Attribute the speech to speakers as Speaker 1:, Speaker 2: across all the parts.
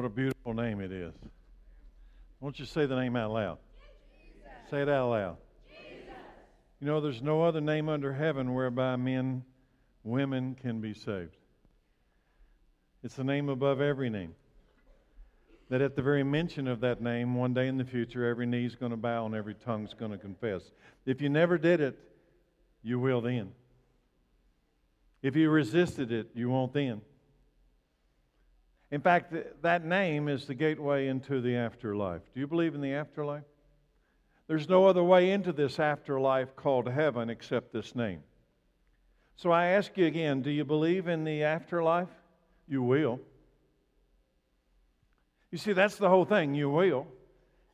Speaker 1: What a beautiful name it is. Won't you say the name out loud? Jesus. Say it out loud. Jesus. You know, there's no other name under heaven whereby men, women can be saved. It's the name above every name. That at the very mention of that name, one day in the future, every knee's going to bow and every tongue's going to confess. If you never did it, you will then. If you resisted it, you won't then. In fact, that name is the gateway into the afterlife. Do you believe in the afterlife? There's no other way into this afterlife called heaven except this name. So I ask you again do you believe in the afterlife? You will. You see, that's the whole thing. You will.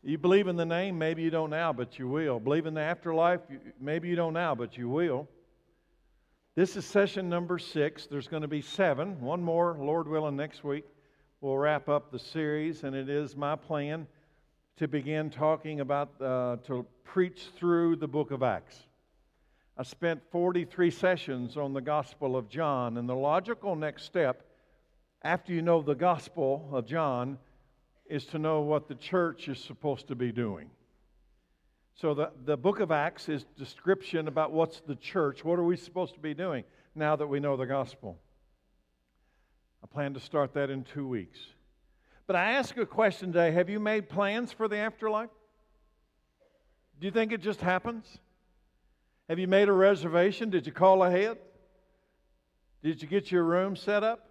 Speaker 1: You believe in the name, maybe you don't now, but you will. Believe in the afterlife, maybe you don't now, but you will. This is session number six. There's going to be seven, one more, Lord willing, next week we'll wrap up the series, and it is my plan to begin talking about, uh, to preach through the book of Acts. I spent 43 sessions on the Gospel of John, and the logical next step after you know the Gospel of John is to know what the church is supposed to be doing. So the, the book of Acts is description about what's the church, what are we supposed to be doing now that we know the gospel. I plan to start that in two weeks. But I ask a question today Have you made plans for the afterlife? Do you think it just happens? Have you made a reservation? Did you call ahead? Did you get your room set up?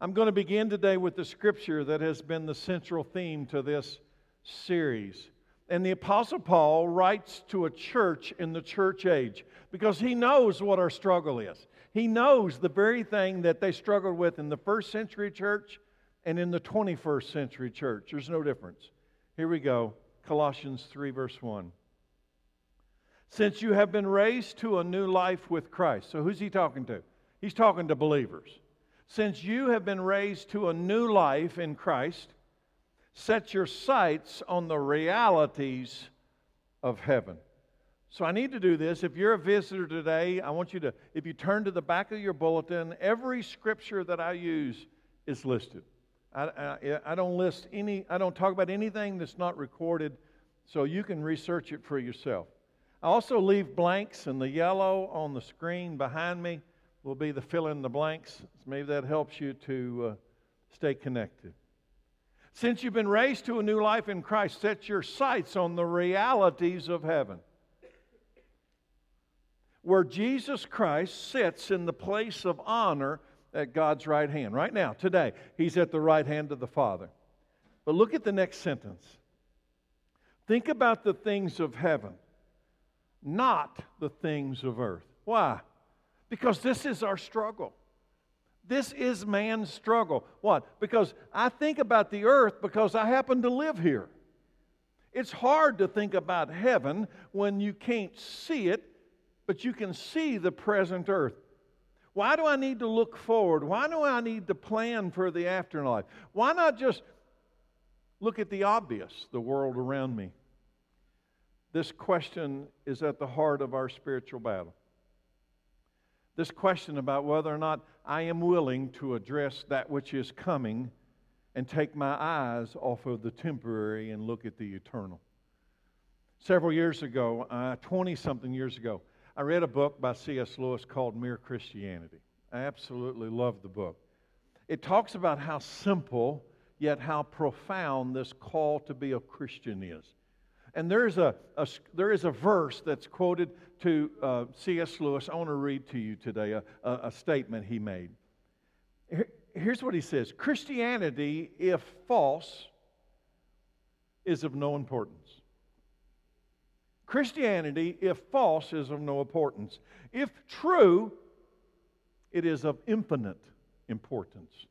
Speaker 1: I'm going to begin today with the scripture that has been the central theme to this series. And the Apostle Paul writes to a church in the church age because he knows what our struggle is. He knows the very thing that they struggled with in the first century church and in the 21st century church. There's no difference. Here we go Colossians 3, verse 1. Since you have been raised to a new life with Christ. So who's he talking to? He's talking to believers. Since you have been raised to a new life in Christ, set your sights on the realities of heaven. So I need to do this. If you're a visitor today, I want you to, if you turn to the back of your bulletin, every scripture that I use is listed. I, I, I, don't list any, I don't talk about anything that's not recorded, so you can research it for yourself. I also leave blanks, and the yellow on the screen behind me will be the fill in the blanks. Maybe that helps you to uh, stay connected. Since you've been raised to a new life in Christ, set your sights on the realities of heaven where Jesus Christ sits in the place of honor at God's right hand. Right now, today, he's at the right hand of the Father. But look at the next sentence. Think about the things of heaven, not the things of earth. Why? Because this is our struggle. This is man's struggle. What? Because I think about the earth because I happen to live here. It's hard to think about heaven when you can't see it but you can see the present earth. Why do I need to look forward? Why do I need to plan for the afterlife? Why not just look at the obvious, the world around me? This question is at the heart of our spiritual battle. This question about whether or not I am willing to address that which is coming and take my eyes off of the temporary and look at the eternal. Several years ago, 20 uh, something years ago, I read a book by C.S. Lewis called Mere Christianity. I absolutely love the book. It talks about how simple yet how profound this call to be a Christian is. And there is a, a there is a verse that's quoted to uh, C.S. Lewis. I want to read to you today a, a, a statement he made. Here's what he says Christianity, if false, is of no importance. Christianity, if false, is of no importance. If true, it is of infinite importance.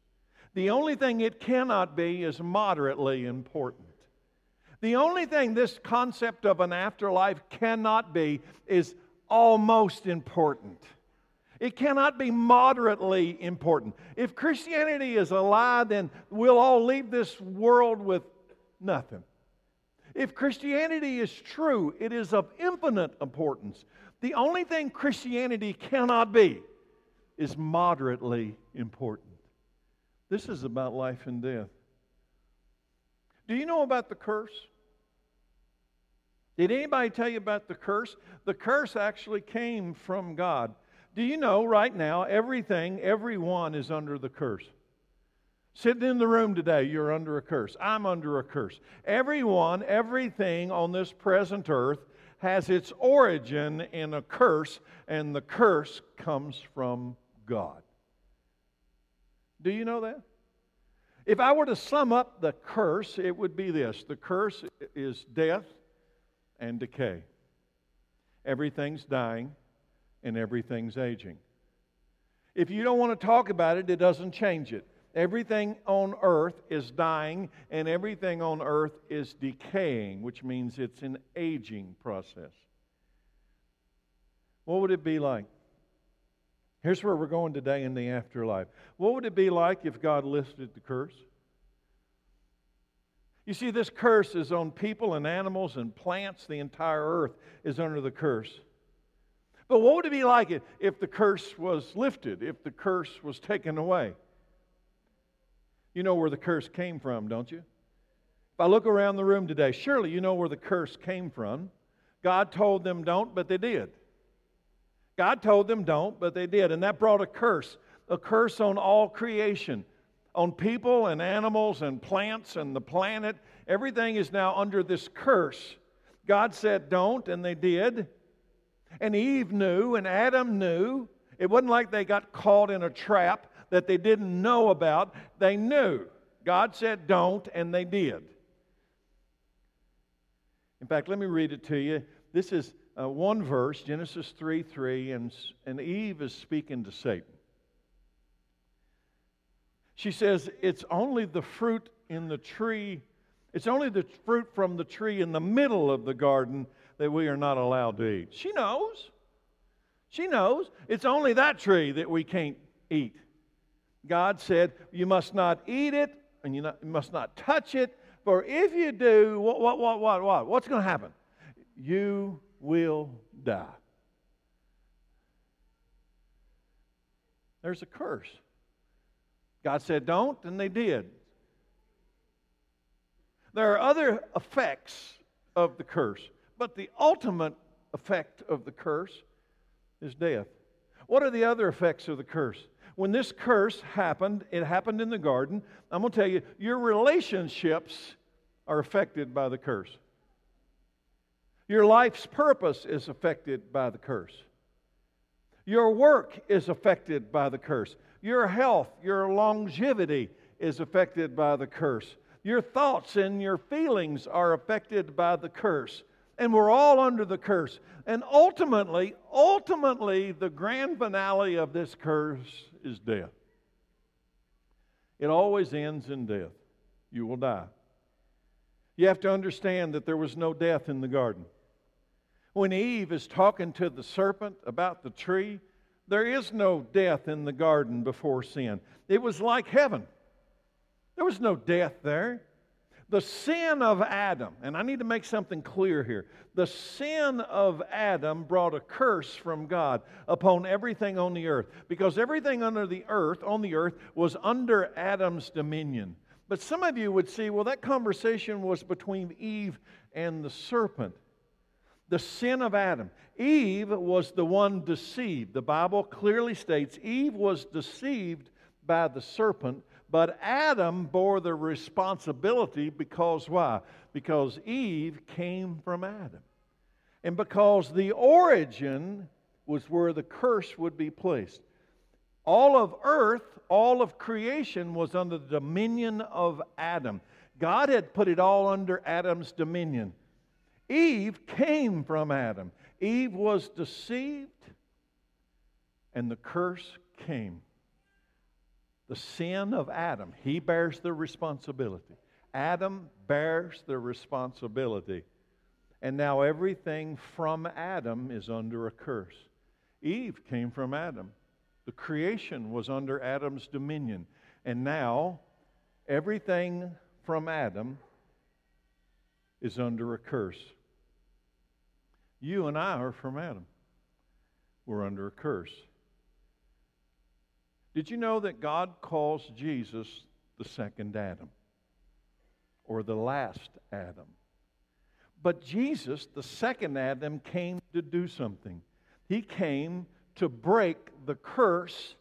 Speaker 1: The only thing it cannot be is moderately important. The only thing this concept of an afterlife cannot be is almost important. It cannot be moderately important. If Christianity is a lie, then we'll all leave this world with nothing. If Christianity is true, it is of infinite importance. The only thing Christianity cannot be is moderately important. This is about life and death. Do you know about the curse? Did anybody tell you about the curse? The curse actually came from God. Do you know right now, everything, everyone is under the curse? Sitting in the room today, you're under a curse. I'm under a curse. Everyone, everything on this present earth has its origin in a curse, and the curse comes from God. Do you know that? If I were to sum up the curse, it would be this the curse is death and decay. Everything's dying and everything's aging. If you don't want to talk about it, it doesn't change it. Everything on earth is dying and everything on earth is decaying, which means it's an aging process. What would it be like? Here's where we're going today in the afterlife. What would it be like if God lifted the curse? You see, this curse is on people and animals and plants. The entire earth is under the curse. But what would it be like if the curse was lifted, if the curse was taken away? You know where the curse came from, don't you? If I look around the room today, surely you know where the curse came from. God told them don't, but they did. God told them don't, but they did. And that brought a curse, a curse on all creation, on people and animals and plants and the planet. Everything is now under this curse. God said don't, and they did. And Eve knew, and Adam knew. It wasn't like they got caught in a trap that they didn't know about. They knew. God said don't, and they did. In fact, let me read it to you. This is uh, one verse, Genesis 3 3, and, and Eve is speaking to Satan. She says, It's only the fruit in the tree, it's only the fruit from the tree in the middle of the garden that we are not allowed to eat. She knows. She knows. It's only that tree that we can't eat. God said, You must not eat it and you, not, you must not touch it, for if you do, what, what, what, what, what? What's going to happen? You will die. There's a curse. God said, Don't, and they did. There are other effects of the curse, but the ultimate effect of the curse is death. What are the other effects of the curse? When this curse happened, it happened in the garden. I'm going to tell you, your relationships are affected by the curse. Your life's purpose is affected by the curse. Your work is affected by the curse. Your health, your longevity is affected by the curse. Your thoughts and your feelings are affected by the curse. And we're all under the curse. And ultimately, ultimately, the grand finale of this curse is death. It always ends in death. You will die. You have to understand that there was no death in the garden. When Eve is talking to the serpent about the tree, there is no death in the garden before sin. It was like heaven. There was no death there. The sin of Adam, and I need to make something clear here. The sin of Adam brought a curse from God upon everything on the earth because everything under the earth, on the earth, was under Adam's dominion. But some of you would see, well, that conversation was between Eve and the serpent. The sin of Adam. Eve was the one deceived. The Bible clearly states Eve was deceived by the serpent but Adam bore the responsibility because why? Because Eve came from Adam. And because the origin was where the curse would be placed. All of earth, all of creation was under the dominion of Adam. God had put it all under Adam's dominion. Eve came from Adam. Eve was deceived, and the curse came the sin of Adam. He bears the responsibility. Adam bears the responsibility. And now everything from Adam is under a curse. Eve came from Adam. The creation was under Adam's dominion. And now everything from Adam is under a curse. You and I are from Adam. We're under a curse. Did you know that God calls Jesus the second Adam or the last Adam? But Jesus, the second Adam, came to do something. He came to break the curse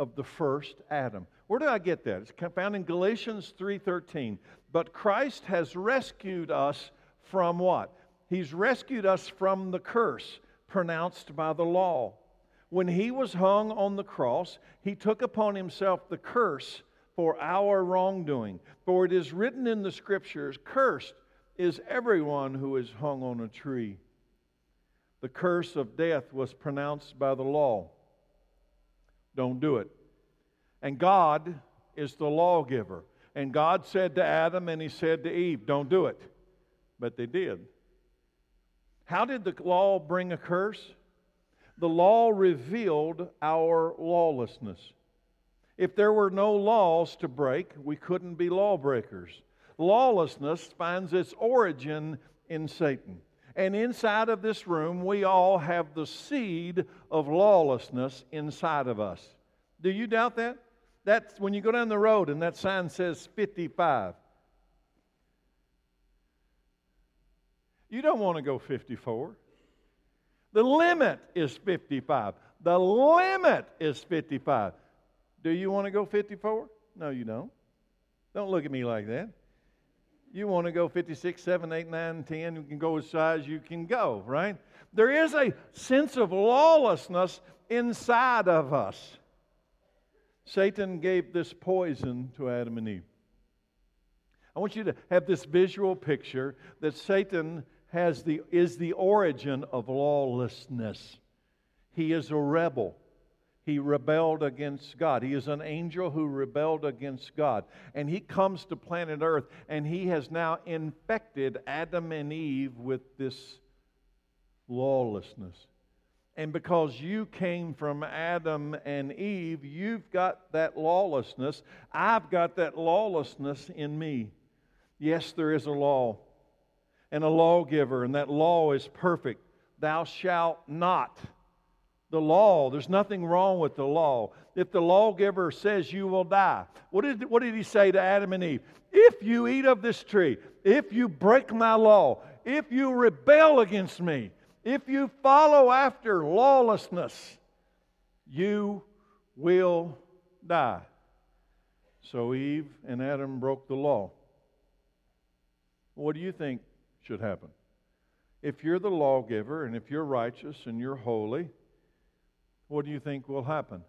Speaker 1: of the first Adam. Where did I get that? It's found in Galatians 3:13. But Christ has rescued us from what? He's rescued us from the curse pronounced by the law. When he was hung on the cross, he took upon himself the curse for our wrongdoing. For it is written in the scriptures, cursed is everyone who is hung on a tree. The curse of death was pronounced by the law. Don't do it. And God is the lawgiver. And God said to Adam and he said to Eve, Don't do it. But they did. How did the law bring a curse? The law revealed our lawlessness. If there were no laws to break, we couldn't be lawbreakers. Lawlessness finds its origin in Satan. And inside of this room, we all have the seed of lawlessness inside of us. Do you doubt that? That's when you go down the road and that sign says 55. You don't want to go 54. The limit is 55. The limit is 55. Do you want to go 54? No, you don't. Don't look at me like that. You want to go 56, 7, 8, 9, 10, you can go as as you can go, right? There is a sense of lawlessness inside of us. Satan gave this poison to Adam and Eve. I want you to have this visual picture that Satan has the, is the origin of lawlessness. He is a rebel. He rebelled against God. He is an angel who rebelled against God. And he comes to planet Earth and he has now infected Adam and Eve with this lawlessness. And because you came from Adam and Eve, you've got that lawlessness. I've got that lawlessness in me. Yes, there is a law and a lawgiver, and that law is perfect. Thou shalt not. The law, there's nothing wrong with the law. If the lawgiver says you will die, what did, what did he say to Adam and Eve? If you eat of this tree, if you break my law, if you rebel against me, if you follow after lawlessness, you will die. So Eve and Adam broke the law. What do you think should happen? If you're the lawgiver and if you're righteous and you're holy, what do you think will happen?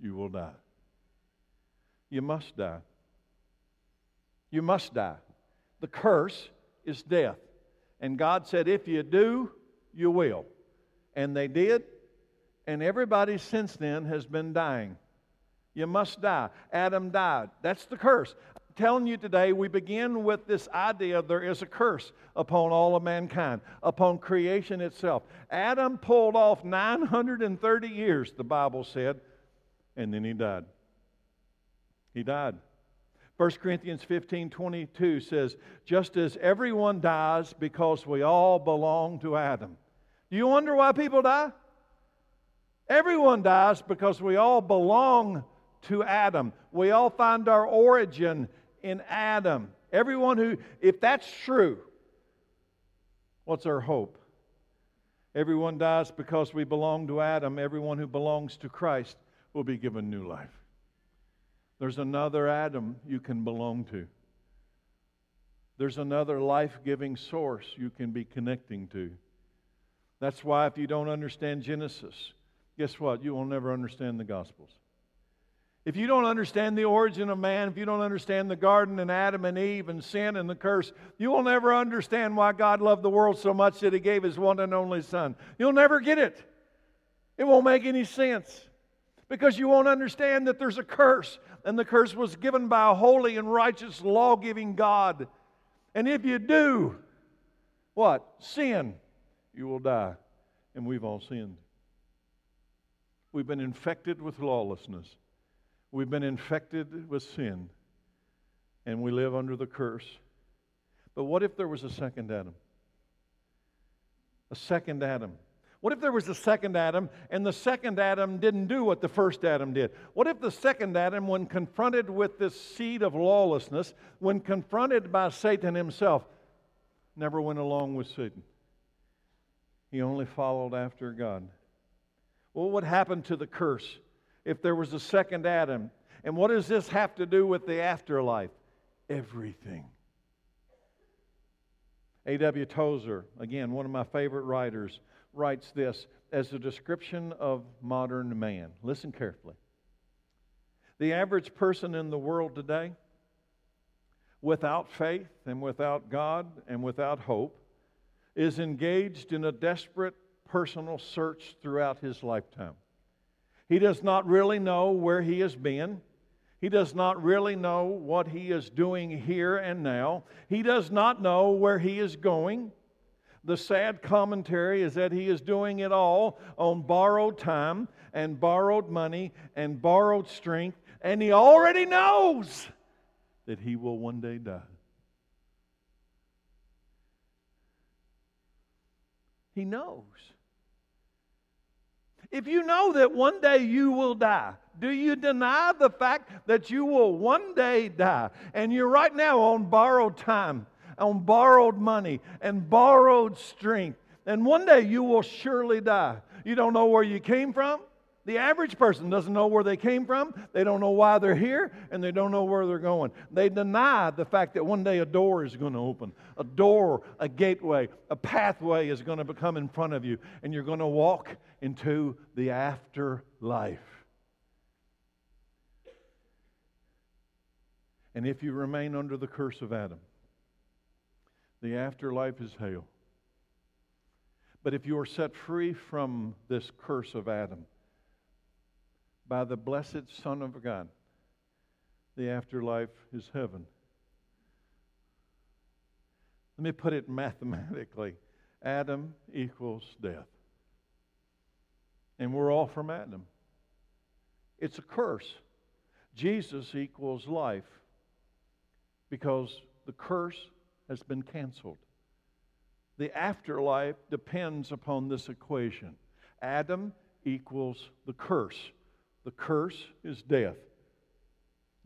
Speaker 1: You will die. You must die. You must die. The curse is death. And God said, if you do, you will. And they did. And everybody since then has been dying. You must die. Adam died. That's the curse. Telling you today, we begin with this idea there is a curse upon all of mankind, upon creation itself. Adam pulled off 930 years, the Bible said, and then he died. He died. 1 Corinthians 15 22 says, Just as everyone dies because we all belong to Adam. Do you wonder why people die? Everyone dies because we all belong to Adam. We all find our origin in Adam. Everyone who, if that's true, what's our hope? Everyone dies because we belong to Adam. Everyone who belongs to Christ will be given new life. There's another Adam you can belong to. There's another life giving source you can be connecting to. That's why, if you don't understand Genesis, guess what? You will never understand the Gospels. If you don't understand the origin of man, if you don't understand the garden and Adam and Eve and sin and the curse, you will never understand why God loved the world so much that He gave His one and only Son. You'll never get it. It won't make any sense because you won't understand that there's a curse and the curse was given by a holy and righteous law giving God. And if you do, what? Sin, you will die. And we've all sinned. We've been infected with lawlessness. We've been infected with sin. And we live under the curse. But what if there was a second Adam? A second Adam. What if there was a second Adam and the second Adam didn't do what the first Adam did? What if the second Adam, when confronted with this seed of lawlessness, when confronted by Satan himself, never went along with Satan? He only followed after God. Well, what happened to the curse if there was a second Adam? And what does this have to do with the afterlife? Everything. A.W. Tozer, again, one of my favorite writers, writes this as a description of modern man. Listen carefully. The average person in the world today, without faith and without God and without hope, is engaged in a desperate personal search throughout his lifetime. He does not really know where he has been. He does not really know what he is doing here and now. He does not know where he is going. The sad commentary is that he is doing it all on borrowed time and borrowed money and borrowed strength, and he already knows that he will one day die. He knows. If you know that one day you will die, do you deny the fact that you will one day die? And you're right now on borrowed time on borrowed money and borrowed strength. And one day you will surely die. You don't know where you came from. The average person doesn't know where they came from. They don't know why they're here, and they don't know where they're going. They deny the fact that one day a door is going to open. A door, a gateway, a pathway is going to become in front of you, and you're going to walk into the afterlife. And if you remain under the curse of Adam, the afterlife is hell. But if you are set free from this curse of Adam by the blessed Son of God, the afterlife is heaven. Let me put it mathematically Adam equals death. And we're all from Adam. It's a curse. Jesus equals life because the curse has been canceled. The afterlife depends upon this equation Adam equals the curse. The curse is death.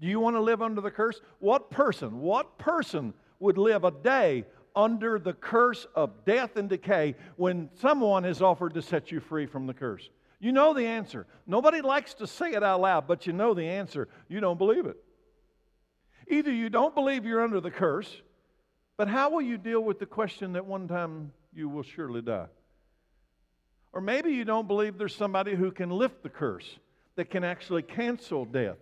Speaker 1: Do you want to live under the curse? What person, what person would live a day under the curse of death and decay when someone has offered to set you free from the curse? You know the answer. Nobody likes to say it out loud, but you know the answer. You don't believe it. Either you don't believe you're under the curse, but how will you deal with the question that one time you will surely die? Or maybe you don't believe there's somebody who can lift the curse, that can actually cancel death,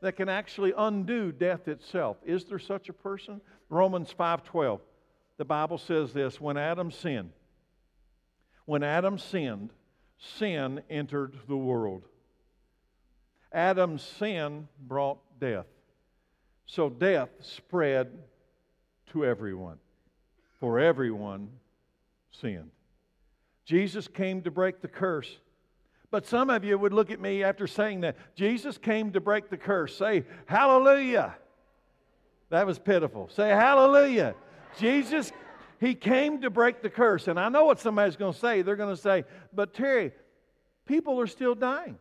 Speaker 1: that can actually undo death itself. Is there such a person? Romans 5:12. The Bible says this, when Adam sinned, when Adam sinned, sin entered the world. Adam's sin brought death. So death spread to everyone, for everyone sinned. Jesus came to break the curse. But some of you would look at me after saying that. Jesus came to break the curse. Say, Hallelujah. That was pitiful. Say, Hallelujah. Jesus, He came to break the curse. And I know what somebody's going to say. They're going to say, But Terry, people are still dying.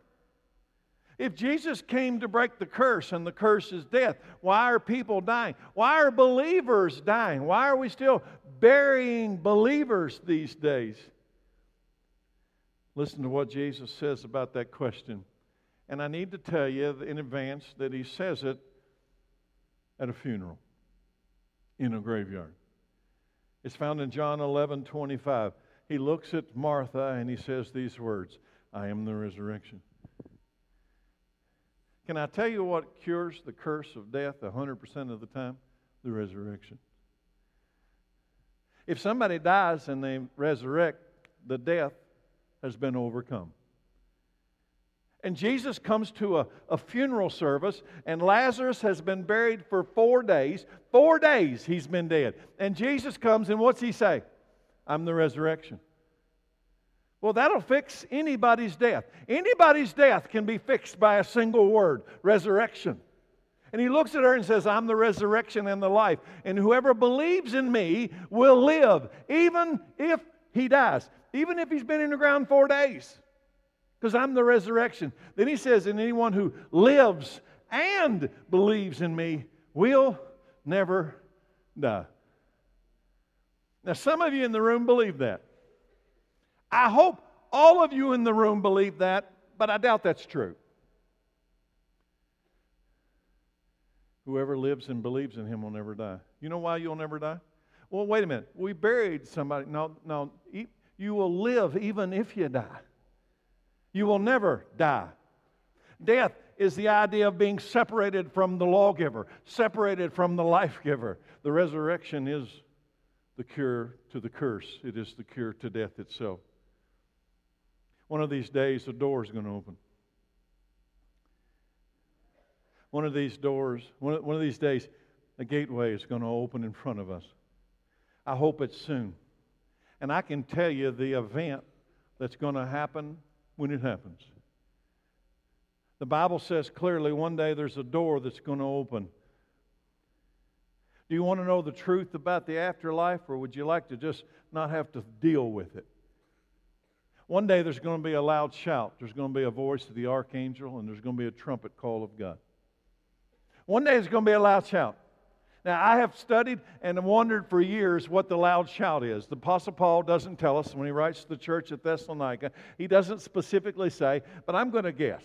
Speaker 1: If Jesus came to break the curse and the curse is death, why are people dying? Why are believers dying? Why are we still burying believers these days? Listen to what Jesus says about that question. And I need to tell you in advance that he says it at a funeral in a graveyard. It's found in John 11 25. He looks at Martha and he says these words I am the resurrection can I tell you what cures the curse of death 100% of the time? The resurrection. If somebody dies and they resurrect, the death has been overcome. And Jesus comes to a, a funeral service, and Lazarus has been buried for four days. Four days he's been dead. And Jesus comes, and what's he say? I'm the resurrection. Well, that'll fix anybody's death. Anybody's death can be fixed by a single word resurrection. And he looks at her and says, I'm the resurrection and the life. And whoever believes in me will live, even if he dies. even if he's been in the ground four days, because I'm the resurrection. Then he says, and anyone who lives and believes in me will never die. Now, some of you in the room believe that. I hope all of you in the room believe that, but I doubt that's true. Whoever lives and believes in him will never die. You know why you'll never die? Well, wait a minute. We buried somebody. No, no. You will live even if you die. You will never die. Death is the idea of being separated from the lawgiver, separated from the life giver. The resurrection is the cure to the curse, it is the cure to death itself. One of these days, the door is going to open. One of these doors, one one of these days, a gateway is going to open in front of us. I hope it's soon. And I can tell you the event that's going to happen when it happens. The Bible says clearly one day there's a door that's going to open. Do you want to know the truth about the afterlife, or would you like to just not have to deal with it? One day there's going to be a loud shout, there's going to be a voice of the archangel, and there's going to be a trumpet call of God. One day there's going to be a loud shout. Now, I have studied and wondered for years what the loud shout is. The Apostle Paul doesn't tell us when he writes to the church at Thessalonica. He doesn't specifically say, but I'm going to guess.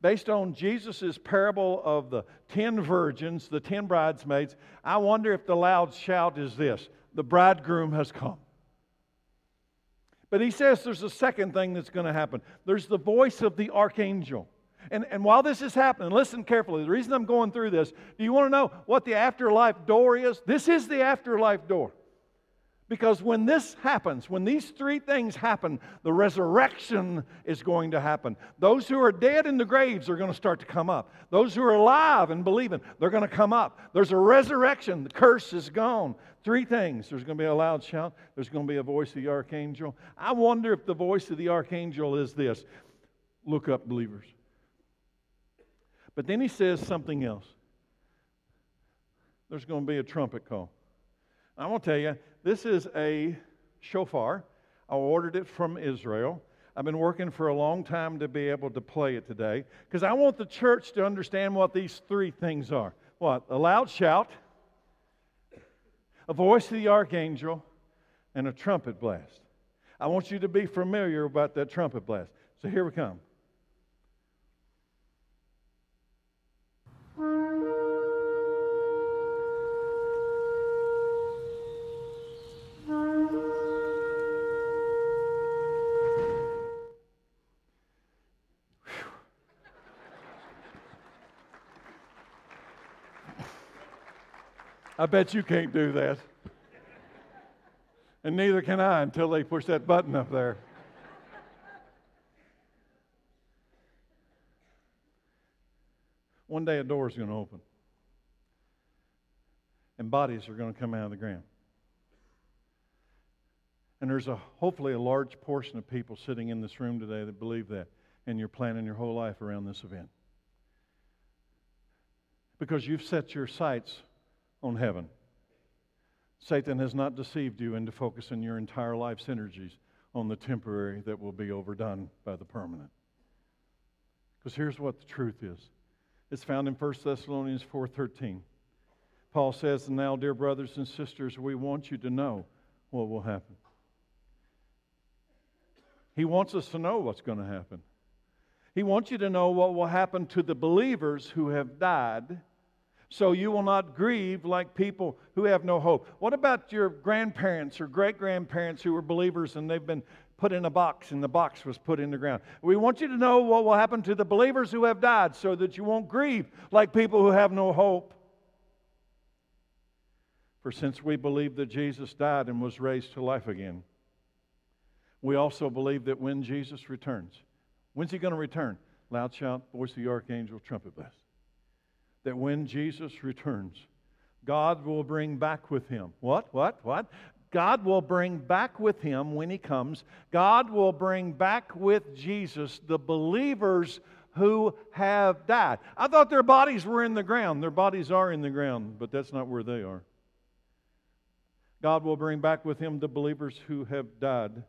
Speaker 1: Based on Jesus' parable of the ten virgins, the ten bridesmaids, I wonder if the loud shout is this the bridegroom has come. But he says there's a second thing that's going to happen there's the voice of the archangel. And, and while this is happening, listen carefully. The reason I'm going through this, do you want to know what the afterlife door is? This is the afterlife door. Because when this happens, when these three things happen, the resurrection is going to happen. Those who are dead in the graves are going to start to come up. Those who are alive and believing, they're going to come up. There's a resurrection. The curse is gone. Three things there's going to be a loud shout, there's going to be a voice of the archangel. I wonder if the voice of the archangel is this look up, believers. But then he says something else. There's going to be a trumpet call. I want to tell you, this is a shofar. I ordered it from Israel. I've been working for a long time to be able to play it today because I want the church to understand what these three things are. What? A loud shout, a voice of the archangel, and a trumpet blast. I want you to be familiar about that trumpet blast. So here we come. I bet you can't do that. And neither can I until they push that button up there. One day a door is going to open, and bodies are going to come out of the ground. And there's a hopefully a large portion of people sitting in this room today that believe that, and you're planning your whole life around this event. Because you've set your sights on heaven. Satan has not deceived you into focusing your entire life's energies on the temporary that will be overdone by the permanent. Because here's what the truth is. It's found in 1 Thessalonians 4:13. Paul says, "And now, dear brothers and sisters, we want you to know what will happen." He wants us to know what's going to happen. He wants you to know what will happen to the believers who have died so you will not grieve like people who have no hope. What about your grandparents or great grandparents who were believers and they've been put in a box and the box was put in the ground? We want you to know what will happen to the believers who have died so that you won't grieve like people who have no hope. For since we believe that Jesus died and was raised to life again, we also believe that when Jesus returns, when's he going to return? Loud shout, voice of the archangel, trumpet blast that when Jesus returns, God will bring back with him. What? What? What? God will bring back with him when he comes, God will bring back with Jesus the believers who have died. I thought their bodies were in the ground. Their bodies are in the ground, but that's not where they are. God will bring back with him the believers who have died.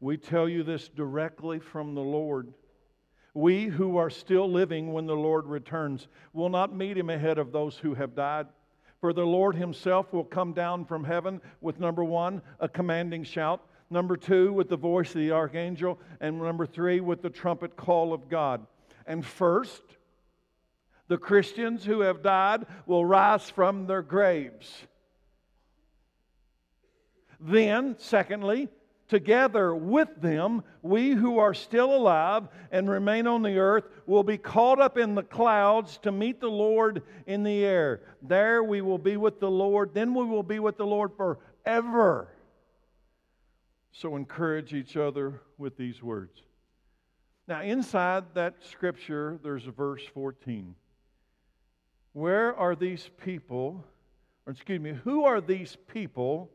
Speaker 1: We tell you this directly from the Lord. We who are still living when the Lord returns will not meet him ahead of those who have died. For the Lord himself will come down from heaven with number one, a commanding shout, number two, with the voice of the archangel, and number three, with the trumpet call of God. And first, the Christians who have died will rise from their graves. Then, secondly, together with them, we who are still alive and remain on the earth will be caught up in the clouds to meet the Lord in the air. There we will be with the Lord. Then we will be with the Lord forever. So encourage each other with these words. Now, inside that scripture, there's verse 14. Where are these people, or excuse me, who are these people?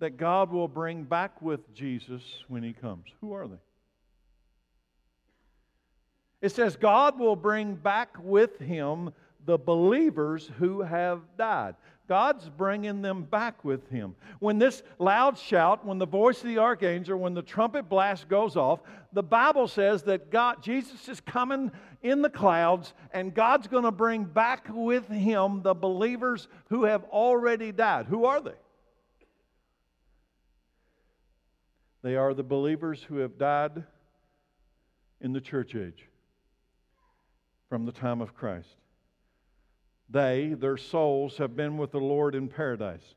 Speaker 1: That God will bring back with Jesus when he comes. Who are they? It says God will bring back with him the believers who have died. God's bringing them back with him. When this loud shout, when the voice of the archangel, when the trumpet blast goes off, the Bible says that God, Jesus is coming in the clouds, and God's going to bring back with him the believers who have already died. Who are they? They are the believers who have died in the church age from the time of Christ. They, their souls, have been with the Lord in paradise.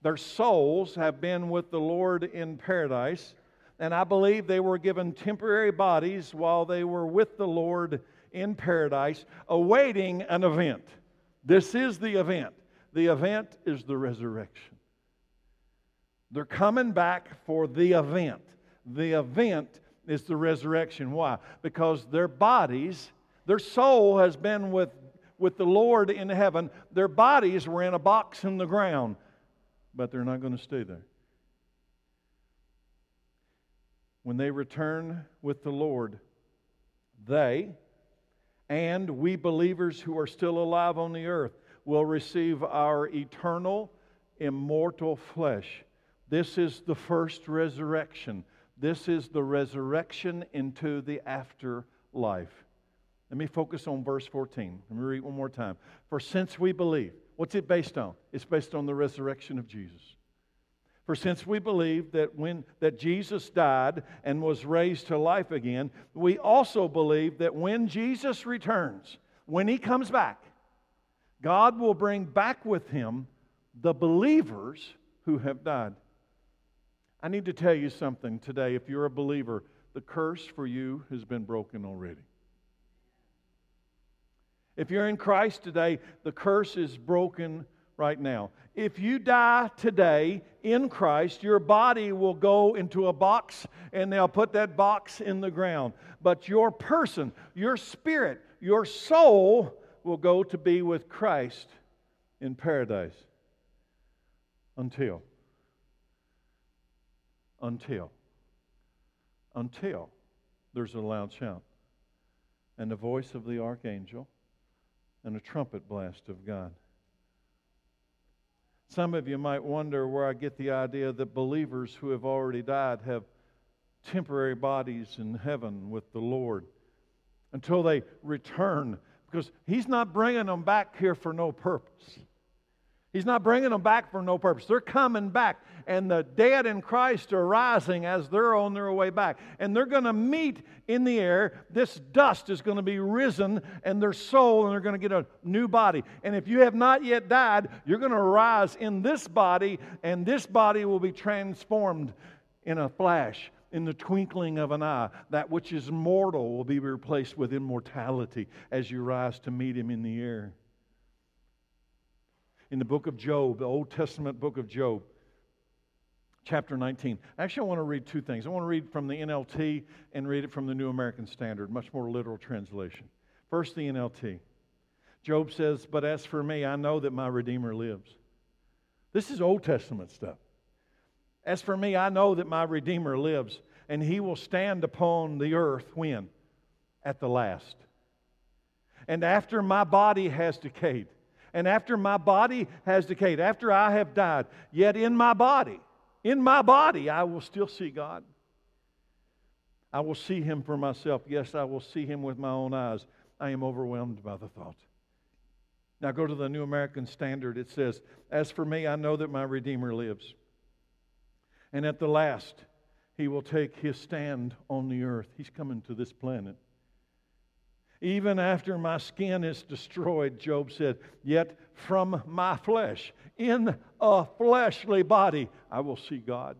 Speaker 1: Their souls have been with the Lord in paradise, and I believe they were given temporary bodies while they were with the Lord in paradise, awaiting an event. This is the event. The event is the resurrection. They're coming back for the event. The event is the resurrection. Why? Because their bodies, their soul has been with, with the Lord in heaven. Their bodies were in a box in the ground, but they're not going to stay there. When they return with the Lord, they and we believers who are still alive on the earth will receive our eternal, immortal flesh this is the first resurrection. This is the resurrection into the afterlife. Let me focus on verse 14. Let me read one more time. For since we believe, what's it based on? It's based on the resurrection of Jesus. For since we believe that when that Jesus died and was raised to life again, we also believe that when Jesus returns, when he comes back, God will bring back with him the believers who have died. I need to tell you something today. If you're a believer, the curse for you has been broken already. If you're in Christ today, the curse is broken right now. If you die today in Christ, your body will go into a box and they'll put that box in the ground. But your person, your spirit, your soul will go to be with Christ in paradise until until, until there's a loud shout and the voice of the archangel and a trumpet blast of God. Some of you might wonder where I get the idea that believers who have already died have temporary bodies in heaven with the Lord until they return, because He's not bringing them back here for no purpose. He's not bringing them back for no purpose. They're coming back, and the dead in Christ are rising as they're on their way back. And they're going to meet in the air. This dust is going to be risen, and their soul, and they're going to get a new body. And if you have not yet died, you're going to rise in this body, and this body will be transformed in a flash. In the twinkling of an eye, that which is mortal will be replaced with immortality as you rise to meet Him in the air in the book of Job, the Old Testament book of Job, chapter 19. Actually, I want to read two things. I want to read from the NLT and read it from the New American Standard, much more literal translation. First, the NLT. Job says, But as for me, I know that my Redeemer lives. This is Old Testament stuff. As for me, I know that my Redeemer lives, and he will stand upon the earth when? At the last. And after my body has decayed, and after my body has decayed, after I have died, yet in my body, in my body, I will still see God. I will see him for myself. Yes, I will see him with my own eyes. I am overwhelmed by the thought. Now go to the New American Standard. It says, As for me, I know that my Redeemer lives. And at the last, he will take his stand on the earth. He's coming to this planet. Even after my skin is destroyed, Job said, Yet from my flesh, in a fleshly body, I will see God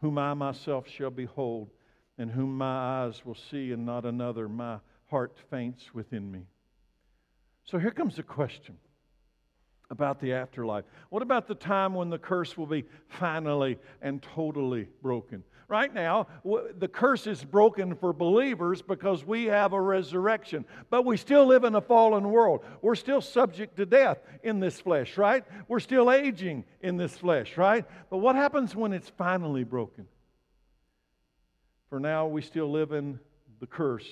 Speaker 1: whom I myself shall behold, and whom my eyes will see, and not another. My heart faints within me. So here comes the question about the afterlife. What about the time when the curse will be finally and totally broken? Right now, the curse is broken for believers because we have a resurrection. But we still live in a fallen world. We're still subject to death in this flesh, right? We're still aging in this flesh, right? But what happens when it's finally broken? For now, we still live in the curse.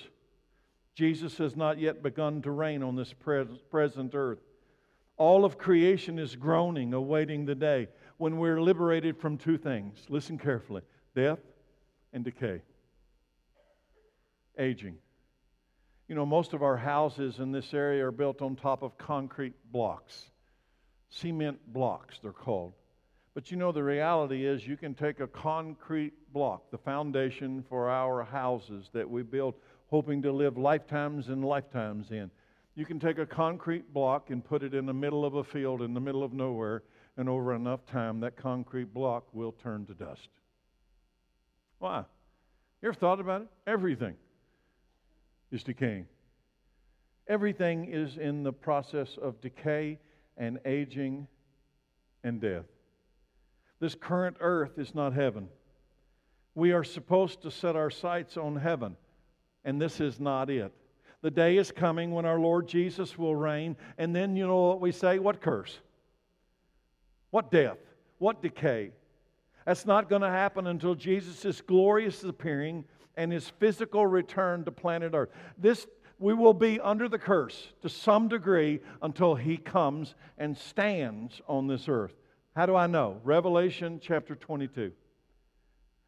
Speaker 1: Jesus has not yet begun to reign on this present earth. All of creation is groaning, awaiting the day when we're liberated from two things. Listen carefully death and decay. Aging. You know, most of our houses in this area are built on top of concrete blocks, cement blocks, they're called. But you know, the reality is you can take a concrete block, the foundation for our houses that we build, hoping to live lifetimes and lifetimes in. You can take a concrete block and put it in the middle of a field in the middle of nowhere, and over enough time, that concrete block will turn to dust. Why? You ever thought about it? Everything is decaying. Everything is in the process of decay and aging and death. This current earth is not heaven. We are supposed to set our sights on heaven, and this is not it. The day is coming when our Lord Jesus will reign, and then you know what we say? What curse? What death? What decay? That's not going to happen until Jesus' glorious appearing and his physical return to planet Earth. This we will be under the curse to some degree until he comes and stands on this earth. How do I know? Revelation chapter 22.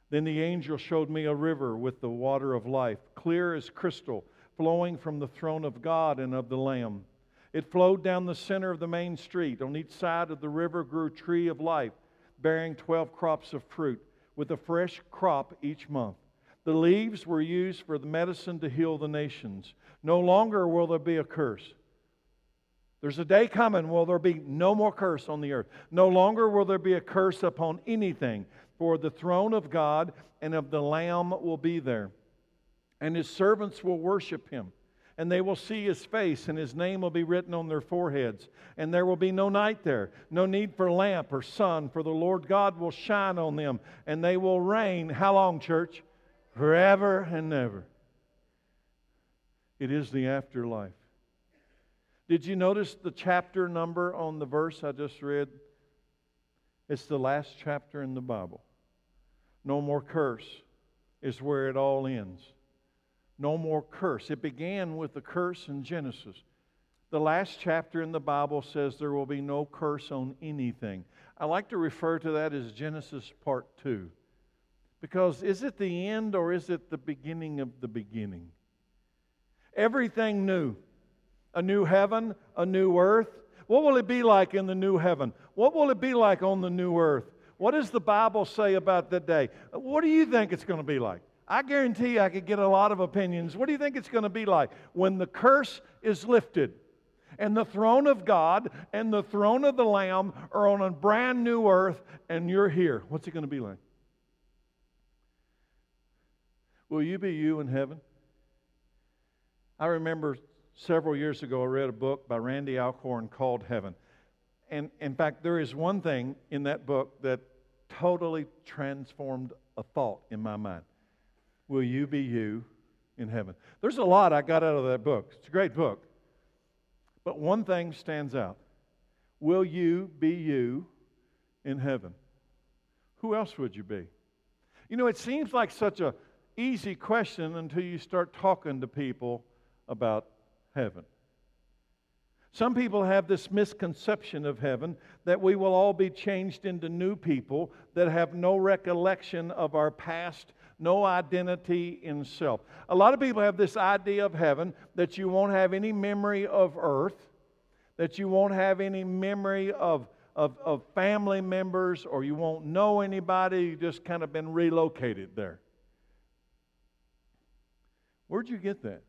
Speaker 1: Then the angel showed me a river with the water of life, clear as crystal, flowing from the throne of God and of the Lamb. It flowed down the center of the main street. On each side of the river grew tree of life bearing 12 crops of fruit, with a fresh crop each month. The leaves were used for the medicine to heal the nations. No longer will there be a curse. There's a day coming will there be no more curse on the earth. No longer will there be a curse upon anything, for the throne of God and of the Lamb will be there, and his servants will worship him and they will see his face, and his name will be written on their foreheads. And there will be no night there, no need for lamp or sun, for the Lord God will shine on them, and they will reign. How long, church? Forever and ever. It is the afterlife. Did you notice the chapter number on the verse I just read? It's the last chapter in the Bible. No more curse is where it all ends no more curse. It began with the curse in Genesis. The last chapter in the Bible says there will be no curse on anything. I like to refer to that as Genesis part 2. Because is it the end or is it the beginning of the beginning? Everything new. A new heaven, a new earth. What will it be like in the new heaven? What will it be like on the new earth? What does the Bible say about that day? What do you think it's going to be like? I guarantee I could get a lot of opinions. What do you think it's going to be like when the curse is lifted and the throne of God and the throne of the Lamb are on a brand new earth and you're here? What's it going to be like? Will you be you in heaven? I remember several years ago I read a book by Randy Alcorn called Heaven. And in fact, there is one thing in that book that totally transformed a thought in my mind. Will you be you in heaven? There's a lot I got out of that book. It's a great book. But one thing stands out Will you be you in heaven? Who else would you be? You know, it seems like such a easy question until you start talking to people about heaven. Some people have this misconception of heaven that we will all be changed into new people that have no recollection of our past no identity in self. A lot of people have this idea of heaven that you won't have any memory of earth, that you won't have any memory of, of, of family members, or you won't know anybody. You just kind of been relocated there. Where'd you get that?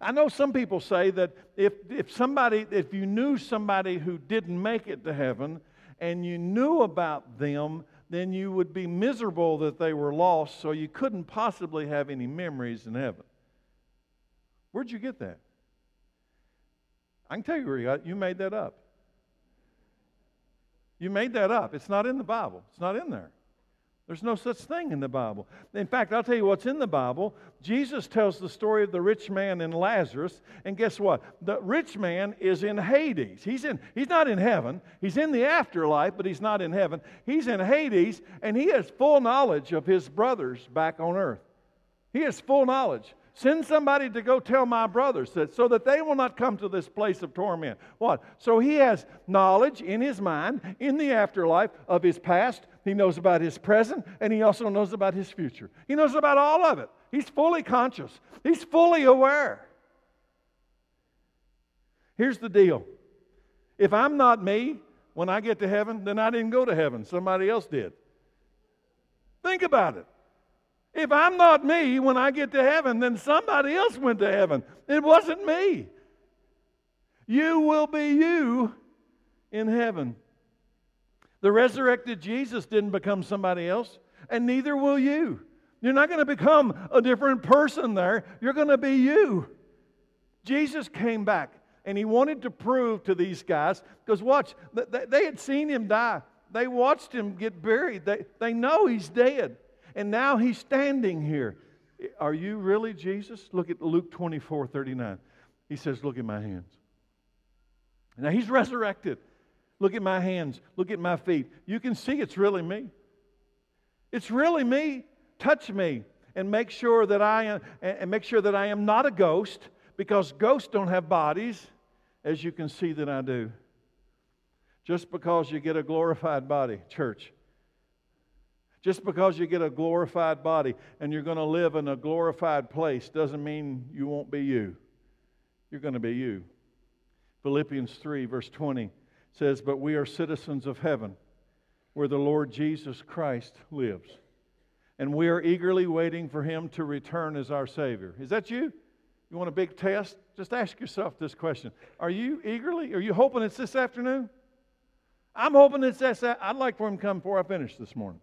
Speaker 1: I know some people say that if, if somebody, if you knew somebody who didn't make it to heaven and you knew about them, then you would be miserable that they were lost, so you couldn't possibly have any memories in heaven. Where'd you get that? I can tell you where you got it. You made that up. You made that up. It's not in the Bible, it's not in there. There's no such thing in the Bible. In fact, I'll tell you what's in the Bible. Jesus tells the story of the rich man and Lazarus, and guess what? The rich man is in Hades. He's in he's not in heaven. He's in the afterlife, but he's not in heaven. He's in Hades, and he has full knowledge of his brothers back on earth. He has full knowledge. Send somebody to go tell my brothers that so that they will not come to this place of torment. What? So he has knowledge in his mind in the afterlife of his past. He knows about his present and he also knows about his future. He knows about all of it. He's fully conscious. He's fully aware. Here's the deal. If I'm not me when I get to heaven, then I didn't go to heaven. Somebody else did. Think about it. If I'm not me when I get to heaven, then somebody else went to heaven. It wasn't me. You will be you in heaven. The resurrected Jesus didn't become somebody else, and neither will you. You're not going to become a different person there. You're going to be you. Jesus came back and he wanted to prove to these guys, because watch, they had seen him die. They watched him get buried. They, they know he's dead. And now he's standing here. Are you really Jesus? Look at Luke 24 39. He says, Look at my hands. Now he's resurrected. Look at my hands. Look at my feet. You can see it's really me. It's really me. Touch me and make sure that I am and make sure that I am not a ghost because ghosts don't have bodies as you can see that I do. Just because you get a glorified body, church, just because you get a glorified body and you're going to live in a glorified place doesn't mean you won't be you. You're going to be you. Philippians 3, verse 20 says, But we are citizens of heaven, where the Lord Jesus Christ lives. And we are eagerly waiting for him to return as our Savior. Is that you? You want a big test? Just ask yourself this question Are you eagerly? Are you hoping it's this afternoon? I'm hoping it's this. I'd like for him to come before I finish this morning.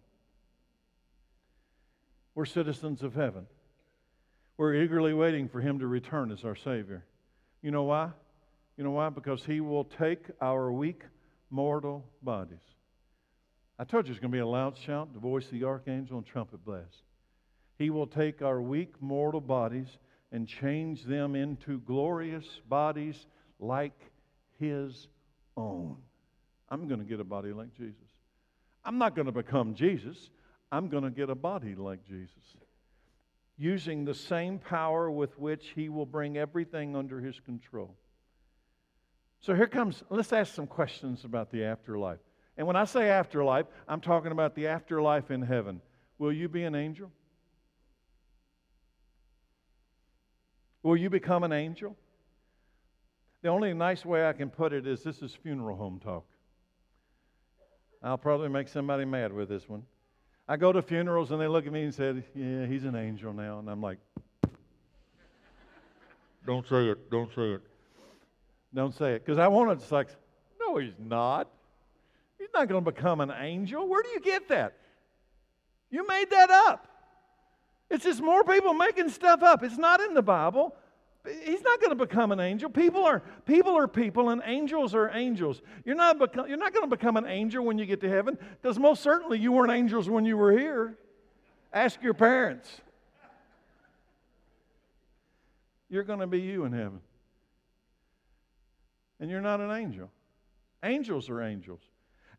Speaker 1: We're citizens of heaven. We're eagerly waiting for him to return as our Savior. You know why? You know why? Because he will take our weak, mortal bodies. I told you it's going to be a loud shout, the voice of the archangel, and trumpet blast. He will take our weak, mortal bodies and change them into glorious bodies like his own. I'm going to get a body like Jesus. I'm not going to become Jesus. I'm going to get a body like Jesus, using the same power with which He will bring everything under His control. So here comes, let's ask some questions about the afterlife. And when I say afterlife, I'm talking about the afterlife in heaven. Will you be an angel? Will you become an angel? The only nice way I can put it is this is funeral home talk. I'll probably make somebody mad with this one. I go to funerals and they look at me and say, Yeah, he's an angel now. And I'm like, Don't say it. Don't say it. Don't say it. Because I want it. It's like, No, he's not. He's not going to become an angel. Where do you get that? You made that up. It's just more people making stuff up. It's not in the Bible. He's not going to become an angel. People are people are people, and angels are angels. You're not become, you're not going to become an angel when you get to heaven, because most certainly you weren't angels when you were here. Ask your parents. You're going to be you in heaven, and you're not an angel. Angels are angels.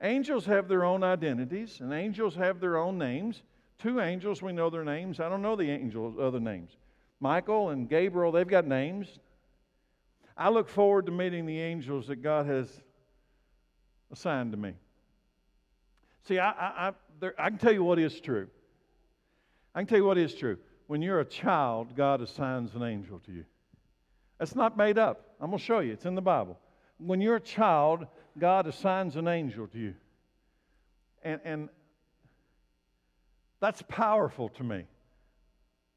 Speaker 1: Angels have their own identities, and angels have their own names. Two angels, we know their names. I don't know the angels' other names. Michael and Gabriel, they've got names. I look forward to meeting the angels that God has assigned to me. See, I, I, I, there, I can tell you what is true. I can tell you what is true. When you're a child, God assigns an angel to you. That's not made up. I'm going to show you. It's in the Bible. When you're a child, God assigns an angel to you. And, and that's powerful to me.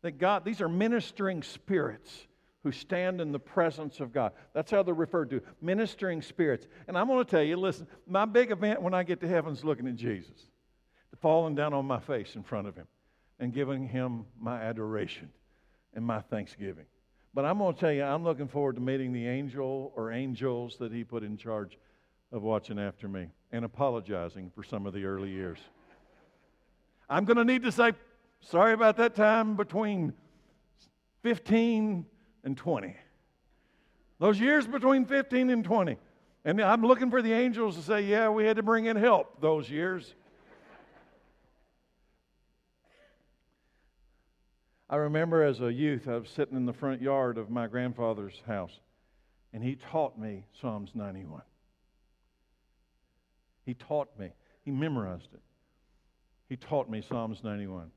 Speaker 1: That God, these are ministering spirits who stand in the presence of God. That's how they're referred to ministering spirits. And I'm going to tell you listen, my big event when I get to heaven is looking at Jesus, falling down on my face in front of him and giving him my adoration and my thanksgiving. But I'm going to tell you, I'm looking forward to meeting the angel or angels that he put in charge of watching after me and apologizing for some of the early years. I'm going to need to say, sorry about that time between 15 and 20. Those years between 15 and 20. And I'm looking for the angels to say, yeah, we had to bring in help those years. I remember as a youth, I was sitting in the front yard of my grandfather's house, and he taught me Psalms 91. He taught me, he memorized it. He taught me Psalms 91.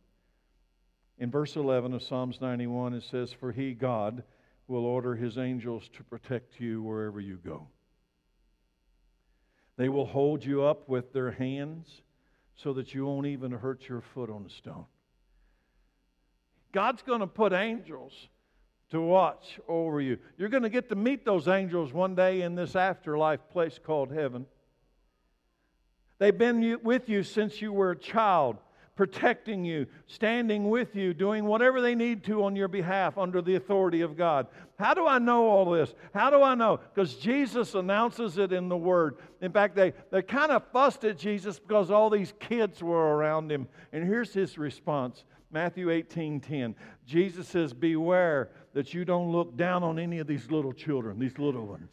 Speaker 1: In verse 11 of Psalms 91, it says, For he, God, will order his angels to protect you wherever you go. They will hold you up with their hands so that you won't even hurt your foot on a stone. God's going to put angels to watch over you. You're going to get to meet those angels one day in this afterlife place called heaven. They've been with you since you were a child, protecting you, standing with you, doing whatever they need to on your behalf under the authority of God. How do I know all this? How do I know? Because Jesus announces it in the Word. In fact, they, they kind of fussed at Jesus because all these kids were around him. And here's his response Matthew 18 10. Jesus says, Beware that you don't look down on any of these little children, these little ones.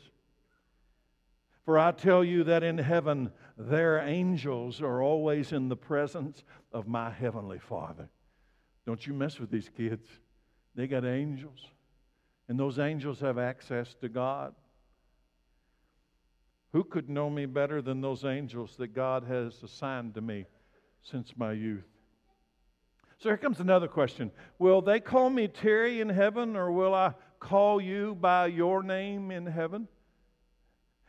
Speaker 1: For I tell you that in heaven, their angels are always in the presence of my heavenly Father. Don't you mess with these kids. They got angels, and those angels have access to God. Who could know me better than those angels that God has assigned to me since my youth? So here comes another question Will they call me Terry in heaven, or will I call you by your name in heaven?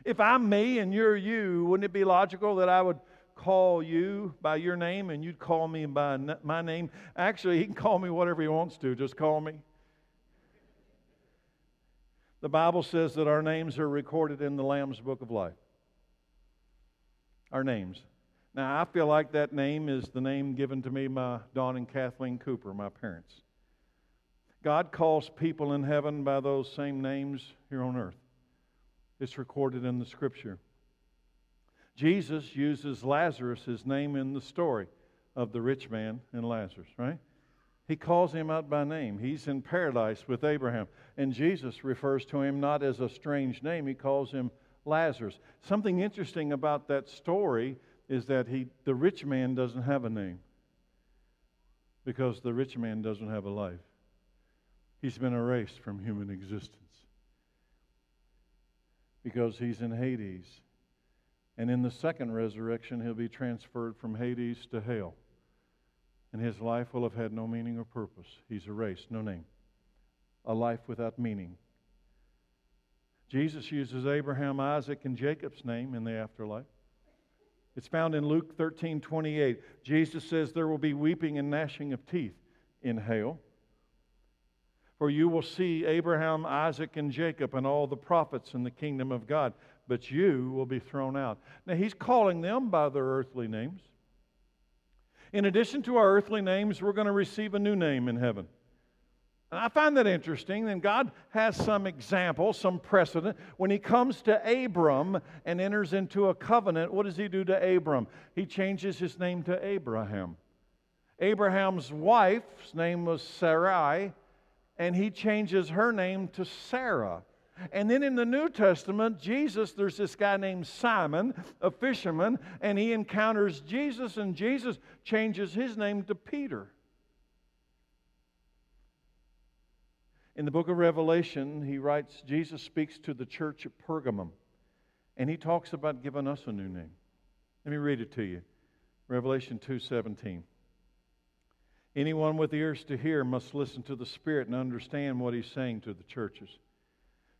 Speaker 1: If I'm me and you're you, wouldn't it be logical that I would call you by your name and you'd call me by my name? Actually, he can call me whatever he wants to, just call me. The Bible says that our names are recorded in the Lamb's Book of Life. Our names. Now, I feel like that name is the name given to me by Don and Kathleen Cooper, my parents. God calls people in heaven by those same names here on earth. It's recorded in the scripture. Jesus uses Lazarus, his name in the story of the rich man and Lazarus, right? He calls him out by name. He's in paradise with Abraham. And Jesus refers to him not as a strange name, he calls him Lazarus. Something interesting about that story is that he, the rich man doesn't have a name because the rich man doesn't have a life. He's been erased from human existence because he's in Hades. And in the second resurrection, he'll be transferred from Hades to hell. And his life will have had no meaning or purpose. He's erased, no name. A life without meaning. Jesus uses Abraham, Isaac, and Jacob's name in the afterlife. It's found in Luke 13 28. Jesus says, There will be weeping and gnashing of teeth in hell. For you will see Abraham, Isaac, and Jacob and all the prophets in the kingdom of God, but you will be thrown out. Now, he's calling them by their earthly names. In addition to our earthly names, we're going to receive a new name in heaven. And I find that interesting. And God has some example, some precedent. When he comes to Abram and enters into a covenant, what does he do to Abram? He changes his name to Abraham. Abraham's wife's name was Sarai, and he changes her name to Sarah. And then in the New Testament, Jesus, there's this guy named Simon, a fisherman, and he encounters Jesus, and Jesus changes his name to Peter. In the book of Revelation, he writes, Jesus speaks to the church at Pergamum, and he talks about giving us a new name. Let me read it to you. Revelation 2:17. Anyone with ears to hear must listen to the Spirit and understand what he's saying to the churches.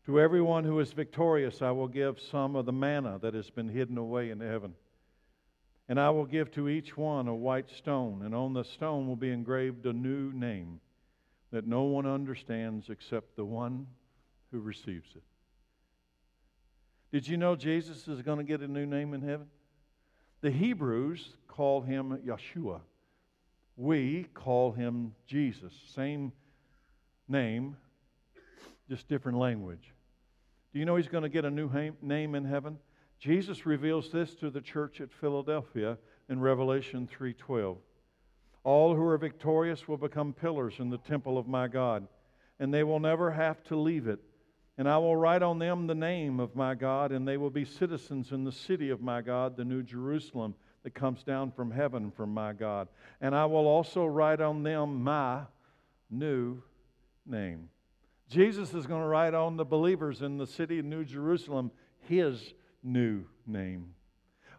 Speaker 1: To everyone who is victorious, I will give some of the manna that has been hidden away in heaven. And I will give to each one a white stone, and on the stone will be engraved a new name that no one understands except the one who receives it. Did you know Jesus is going to get a new name in heaven? The Hebrews call him Yeshua. We call him Jesus. Same name, just different language. Do you know he's going to get a new name in heaven? Jesus reveals this to the church at Philadelphia in Revelation 3:12. All who are victorious will become pillars in the temple of my God, and they will never have to leave it. And I will write on them the name of my God, and they will be citizens in the city of my God, the new Jerusalem that comes down from heaven from my God. And I will also write on them my new name. Jesus is going to write on the believers in the city of New Jerusalem his new name.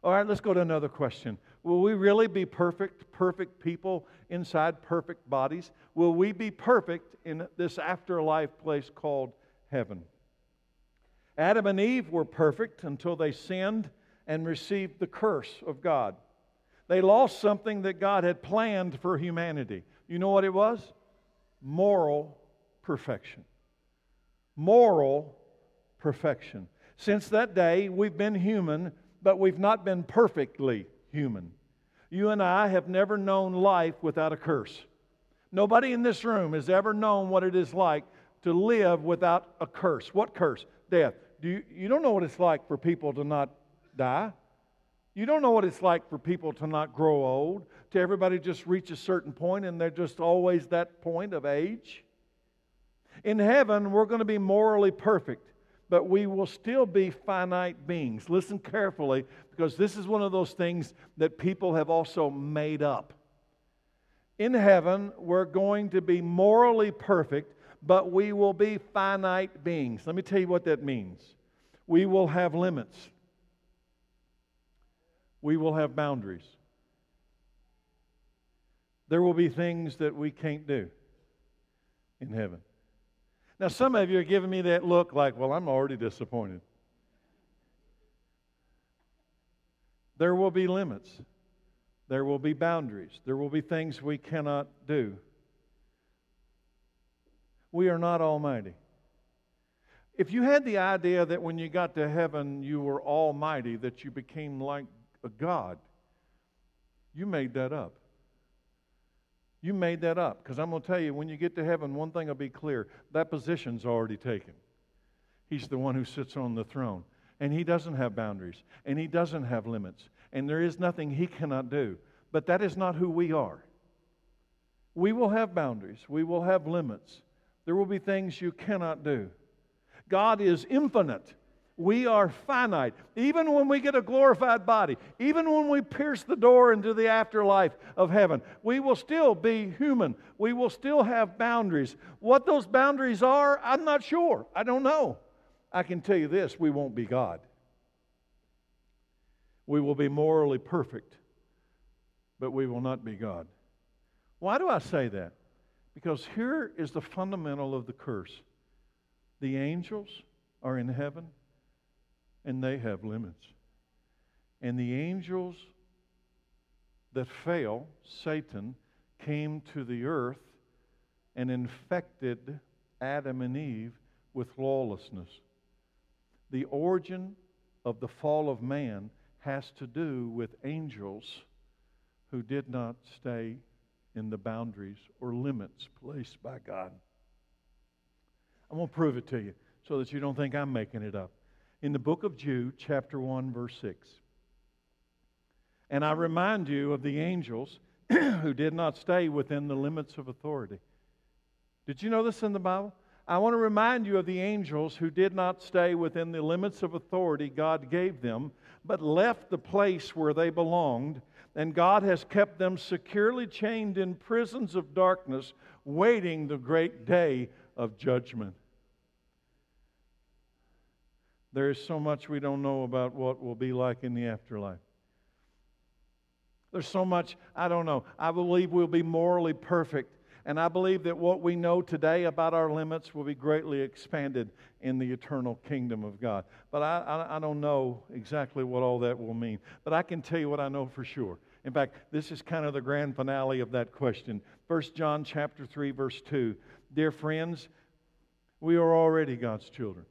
Speaker 1: All right, let's go to another question. Will we really be perfect, perfect people inside perfect bodies? Will we be perfect in this afterlife place called heaven? Adam and Eve were perfect until they sinned and received the curse of God. They lost something that God had planned for humanity. You know what it was? Moral perfection moral perfection. Since that day, we've been human, but we've not been perfectly human. You and I have never known life without a curse. Nobody in this room has ever known what it is like to live without a curse. What curse? Death. Do you, you don't know what it's like for people to not die. You don't know what it's like for people to not grow old, to everybody just reach a certain point and they're just always that point of age. In heaven, we're going to be morally perfect, but we will still be finite beings. Listen carefully, because this is one of those things that people have also made up. In heaven, we're going to be morally perfect, but we will be finite beings. Let me tell you what that means. We will have limits, we will have boundaries. There will be things that we can't do in heaven. Now, some of you are giving me that look like, well, I'm already disappointed. There will be limits, there will be boundaries, there will be things we cannot do. We are not almighty. If you had the idea that when you got to heaven you were almighty, that you became like a God, you made that up. You made that up. Because I'm going to tell you, when you get to heaven, one thing will be clear that position's already taken. He's the one who sits on the throne. And he doesn't have boundaries. And he doesn't have limits. And there is nothing he cannot do. But that is not who we are. We will have boundaries, we will have limits. There will be things you cannot do. God is infinite. We are finite. Even when we get a glorified body, even when we pierce the door into the afterlife of heaven, we will still be human. We will still have boundaries. What those boundaries are, I'm not sure. I don't know. I can tell you this we won't be God. We will be morally perfect, but we will not be God. Why do I say that? Because here is the fundamental of the curse the angels are in heaven and they have limits. And the angels that fail, Satan, came to the earth and infected Adam and Eve with lawlessness. The origin of the fall of man has to do with angels who did not stay in the boundaries or limits placed by God. I'm going to prove it to you so that you don't think I'm making it up in the book of Jude, chapter 1, verse 6. And I remind you of the angels who did not stay within the limits of authority. Did you know this in the Bible? I want to remind you of the angels who did not stay within the limits of authority God gave them, but left the place where they belonged, and God has kept them securely chained in prisons of darkness, waiting the great day of judgment. There is so much we don't know about what will be like in the afterlife. There's so much, I don't know. I believe we'll be morally perfect. And I believe that what we know today about our limits will be greatly expanded in the eternal kingdom of God. But I, I, I, don't know exactly what all that will mean. But I can tell you what I know for sure. In fact, this is kind of the grand finale of that question. 1 John chapter 3, verse 2. Dear friends, we are already God's children.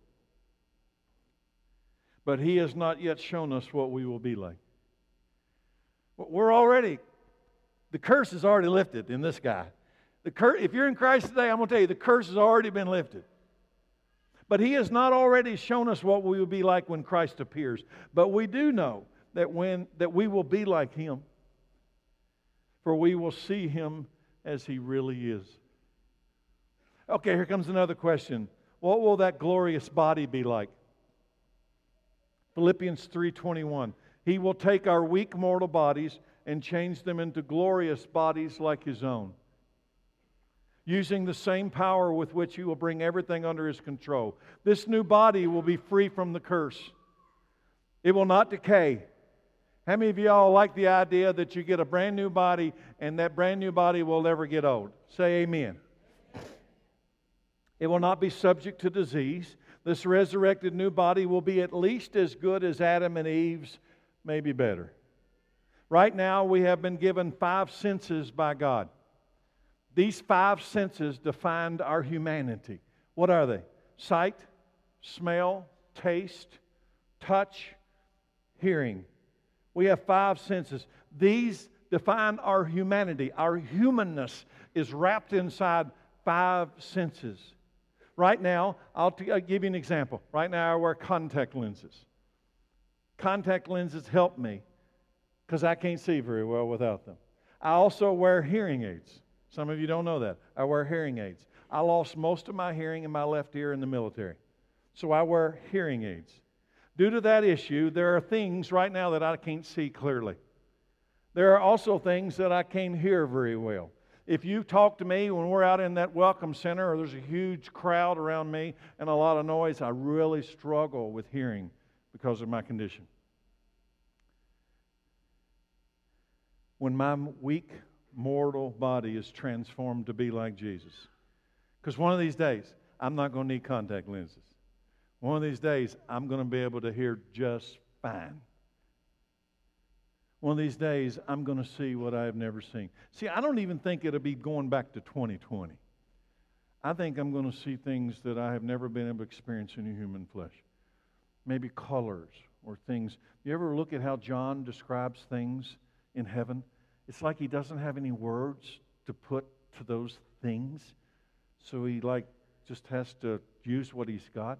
Speaker 1: But He has not yet shown us what we will be like. We're already, the curse is already lifted in this guy. The cur- if you're in Christ today, I'm going to tell you, the curse has already been lifted. But He has not already shown us what we will be like when Christ appears. But we do know that, when, that we will be like Him, for we will see Him as He really is. Okay, here comes another question. What will that glorious body be like? Philippians 3:21. He will take our weak mortal bodies and change them into glorious bodies like his own. Using the same power with which he will bring everything under his control. This new body will be free from the curse. It will not decay. How many of y'all like the idea that you get a brand new body and that brand new body will never get old? Say amen. It will not be subject to disease. This resurrected new body will be at least as good as Adam and Eve's, maybe better. Right now, we have been given five senses by God. These five senses defined our humanity. What are they? Sight, smell, taste, touch, hearing. We have five senses. These define our humanity. Our humanness is wrapped inside five senses. Right now, I'll, t- I'll give you an example. Right now, I wear contact lenses. Contact lenses help me because I can't see very well without them. I also wear hearing aids. Some of you don't know that. I wear hearing aids. I lost most of my hearing in my left ear in the military. So I wear hearing aids. Due to that issue, there are things right now that I can't see clearly. There are also things that I can't hear very well. If you talk to me when we're out in that welcome center or there's a huge crowd around me and a lot of noise, I really struggle with hearing because of my condition. When my weak, mortal body is transformed to be like Jesus. Because one of these days, I'm not going to need contact lenses. One of these days, I'm going to be able to hear just fine. One of these days, I'm going to see what I have never seen. See, I don't even think it'll be going back to 2020. I think I'm going to see things that I have never been able to experience in human flesh. Maybe colors or things. You ever look at how John describes things in heaven? It's like he doesn't have any words to put to those things. So he like just has to use what he's got.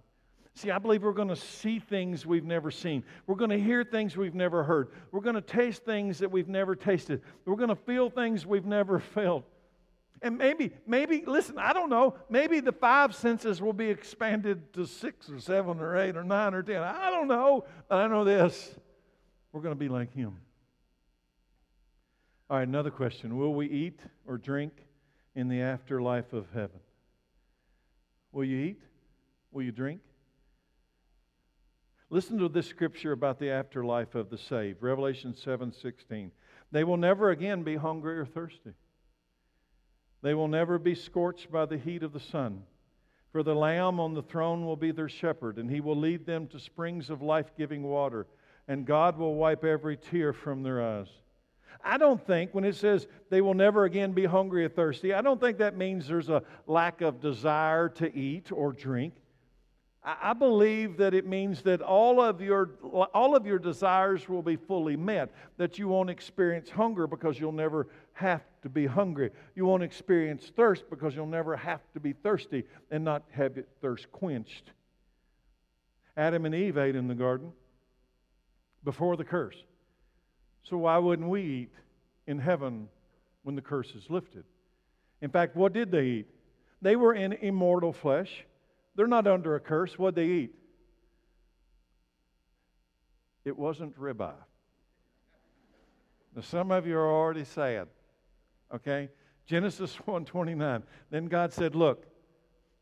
Speaker 1: See, I believe we're going to see things we've never seen. We're going to hear things we've never heard. We're going to taste things that we've never tasted. We're going to feel things we've never felt. And maybe, maybe, listen, I don't know, maybe the five senses will be expanded to six or seven or eight or nine or ten. I don't know, but I know this. We're going to be like him. All right, another question. Will we eat or drink in the afterlife of heaven? Will you eat? Will you drink? Listen to this scripture about the afterlife of the saved. Revelation 7:16. They will never again be hungry or thirsty. They will never be scorched by the heat of the sun. For the Lamb on the throne will be their shepherd, and he will lead them to springs of life giving water, and God will wipe every tear from their eyes. I don't think, when it says they will never again be hungry or thirsty, I don't think that means there's a lack of desire to eat or drink. I believe that it means that all of your all of your desires will be fully met. That you won't experience hunger because you'll never have to be hungry. You won't experience thirst because you'll never have to be thirsty and not have your thirst quenched. Adam and Eve ate in the garden before the curse. So why wouldn't we eat in heaven when the curse is lifted? In fact, what did they eat? They were in immortal flesh. They're not under a curse. What'd they eat? It wasn't ribeye. Now some of you are already sad. Okay? Genesis 1:29. Then God said, "Look,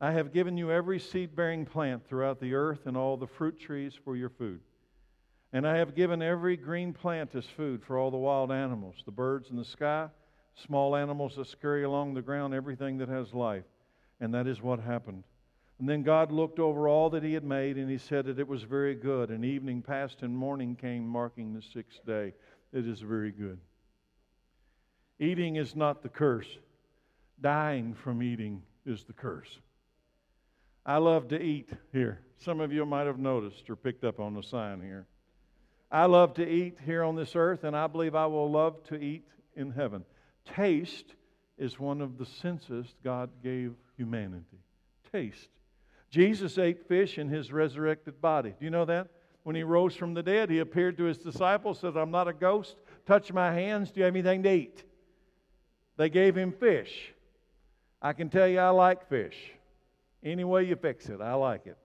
Speaker 1: I have given you every seed-bearing plant throughout the earth and all the fruit trees for your food. And I have given every green plant as food for all the wild animals, the birds in the sky, small animals that scurry along the ground, everything that has life. And that is what happened. And then God looked over all that He had made, and He said that it was very good. And evening passed, and morning came, marking the sixth day. It is very good. Eating is not the curse, dying from eating is the curse. I love to eat here. Some of you might have noticed or picked up on the sign here. I love to eat here on this earth, and I believe I will love to eat in heaven. Taste is one of the senses God gave humanity. Taste. Jesus ate fish in his resurrected body. Do you know that? When he rose from the dead, he appeared to his disciples, said, I'm not a ghost. Touch my hands. Do you have anything to eat? They gave him fish. I can tell you I like fish. Any way you fix it, I like it.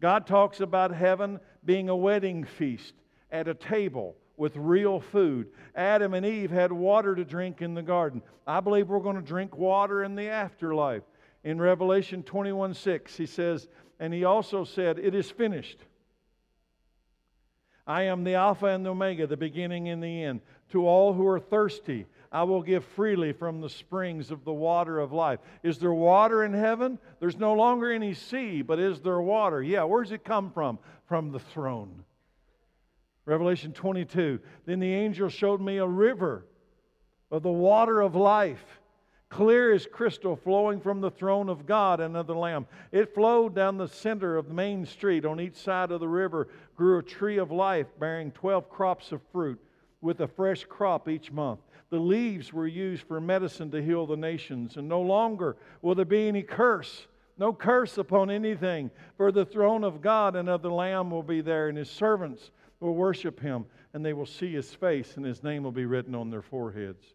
Speaker 1: God talks about heaven being a wedding feast at a table with real food. Adam and Eve had water to drink in the garden. I believe we're going to drink water in the afterlife. In Revelation 21 6, he says, And he also said, It is finished. I am the Alpha and the Omega, the beginning and the end. To all who are thirsty, I will give freely from the springs of the water of life. Is there water in heaven? There's no longer any sea, but is there water? Yeah, where does it come from? From the throne. Revelation 22. Then the angel showed me a river of the water of life, clear as crystal, flowing from the throne of God and of the Lamb. It flowed down the center of the main street. On each side of the river grew a tree of life, bearing 12 crops of fruit, with a fresh crop each month. The leaves were used for medicine to heal the nations, and no longer will there be any curse. No curse upon anything, for the throne of God and of the Lamb will be there, and his servants will worship him, and they will see his face, and his name will be written on their foreheads.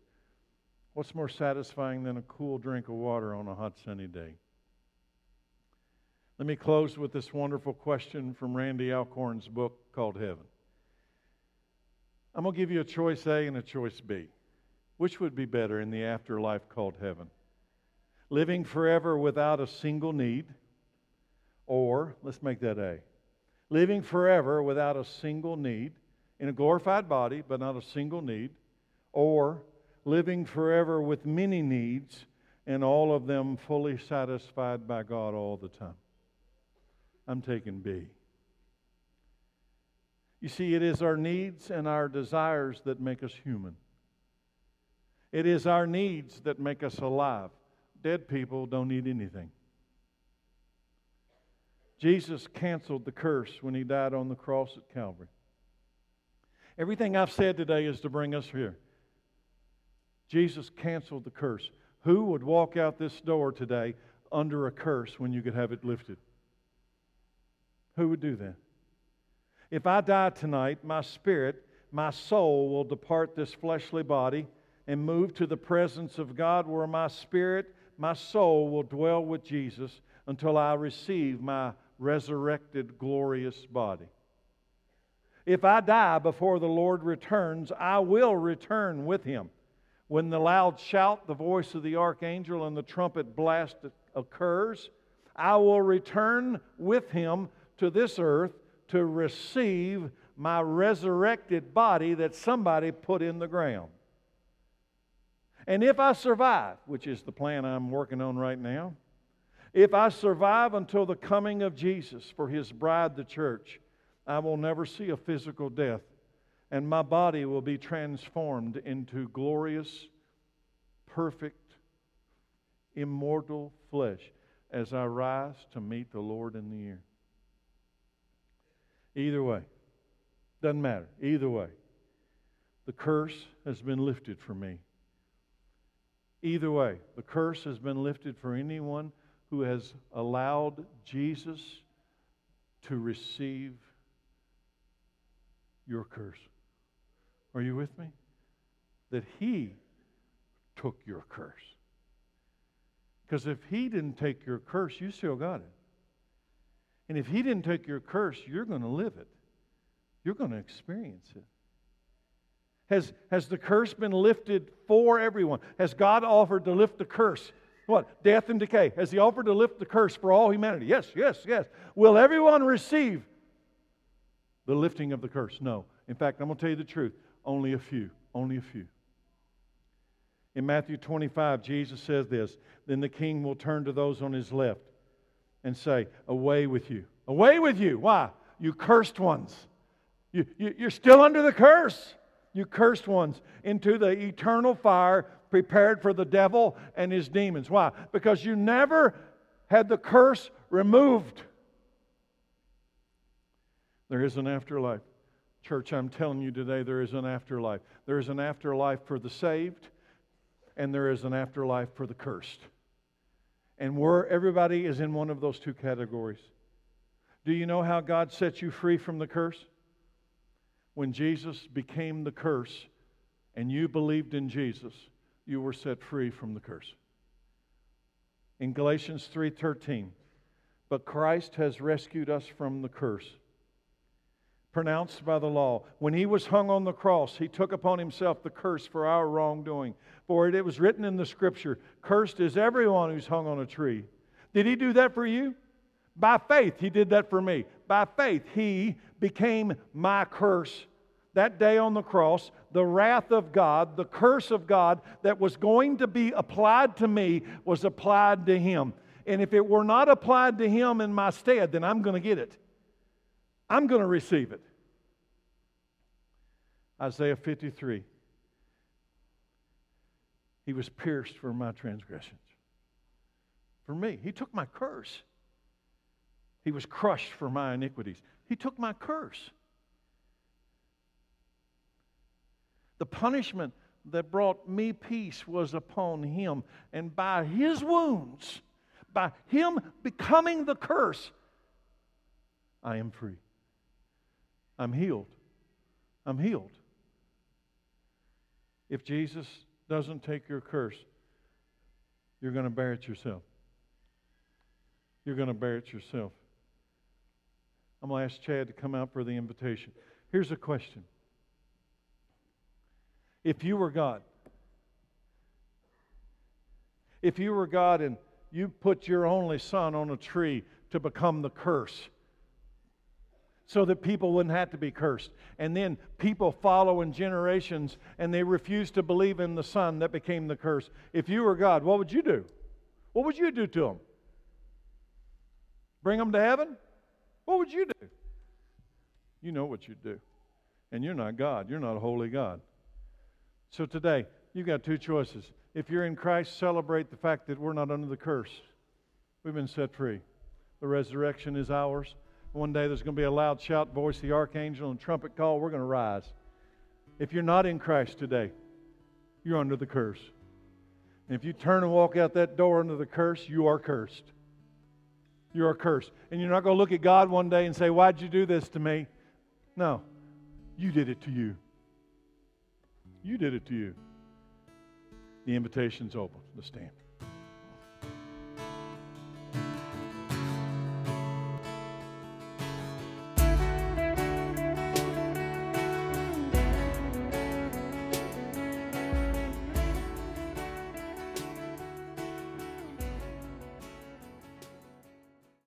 Speaker 1: What's more satisfying than a cool drink of water on a hot, sunny day? Let me close with this wonderful question from Randy Alcorn's book called Heaven. I'm going to give you a choice A and a choice B. Which would be better in the afterlife called heaven? Living forever without a single need, or, let's make that A, living forever without a single need in a glorified body, but not a single need, or living forever with many needs and all of them fully satisfied by God all the time. I'm taking B. You see, it is our needs and our desires that make us human. It is our needs that make us alive. Dead people don't need anything. Jesus canceled the curse when he died on the cross at Calvary. Everything I've said today is to bring us here. Jesus canceled the curse. Who would walk out this door today under a curse when you could have it lifted? Who would do that? If I die tonight, my spirit, my soul will depart this fleshly body and move to the presence of God where my spirit, my soul will dwell with Jesus until I receive my resurrected glorious body. If I die before the Lord returns, I will return with him. When the loud shout, the voice of the archangel, and the trumpet blast occurs, I will return with him to this earth to receive my resurrected body that somebody put in the ground. And if I survive, which is the plan I'm working on right now, if I survive until the coming of Jesus for his bride, the church, I will never see a physical death, and my body will be transformed into glorious, perfect, immortal flesh as I rise to meet the Lord in the air. Either way, doesn't matter. Either way, the curse has been lifted for me. Either way, the curse has been lifted for anyone who has allowed Jesus to receive your curse. Are you with me? That He took your curse. Because if He didn't take your curse, you still got it. And if He didn't take your curse, you're going to live it, you're going to experience it. Has, has the curse been lifted for everyone? Has God offered to lift the curse? What? Death and decay. Has He offered to lift the curse for all humanity? Yes, yes, yes. Will everyone receive the lifting of the curse. No. In fact, I'm going to tell you the truth. Only a few. Only a few. In Matthew 25, Jesus says this Then the king will turn to those on his left and say, Away with you. Away with you. Why? You cursed ones. You, you, you're still under the curse. You cursed ones into the eternal fire prepared for the devil and his demons. Why? Because you never had the curse removed. There is an afterlife. Church, I'm telling you today, there is an afterlife. There is an afterlife for the saved, and there is an afterlife for the cursed. And where everybody is in one of those two categories. Do you know how God set you free from the curse? When Jesus became the curse and you believed in Jesus, you were set free from the curse. In Galatians 3:13, but Christ has rescued us from the curse pronounced by the law. When he was hung on the cross, he took upon himself the curse for our wrongdoing. For it was written in the scripture, Cursed is everyone who's hung on a tree. Did he do that for you? By faith, he did that for me. By faith, he became my curse. That day on the cross, the wrath of God, the curse of God that was going to be applied to me was applied to him. And if it were not applied to him in my stead, then I'm going to get it. I'm going to receive it. Isaiah 53. He was pierced for my transgressions. For me, He took my curse. He was crushed for my iniquities. He took my curse. The punishment that brought me peace was upon him. And by his wounds, by him becoming the curse, I am free. I'm healed. I'm healed. If Jesus doesn't take your curse, you're going to bear it yourself. You're going to bear it yourself. I'm going to ask Chad to come out for the invitation. Here's a question If you were God, if you were God and you put your only son on a tree to become the curse, so that people wouldn't have to be cursed. And then people follow in generations and they refuse to believe in the Son that became the curse. If you were God, what would you do? What would you do to them? Bring them to heaven? What would you do? You know what you'd do. And you're not God. You're not a holy God. So today, you've got two choices. If you're in Christ, celebrate the fact that we're not under the curse. We've been set free. The resurrection is ours. One day there's going to be a loud shout, voice the archangel, and trumpet call. We're going to rise. If you're not in Christ today, you're under the curse. And if you turn and walk out that door under the curse, you are cursed. You are cursed. And you're not going to look at God one day and say, Why'd you do this to me? No. You did it to you. You did it to you. The invitation's open. Let's stand.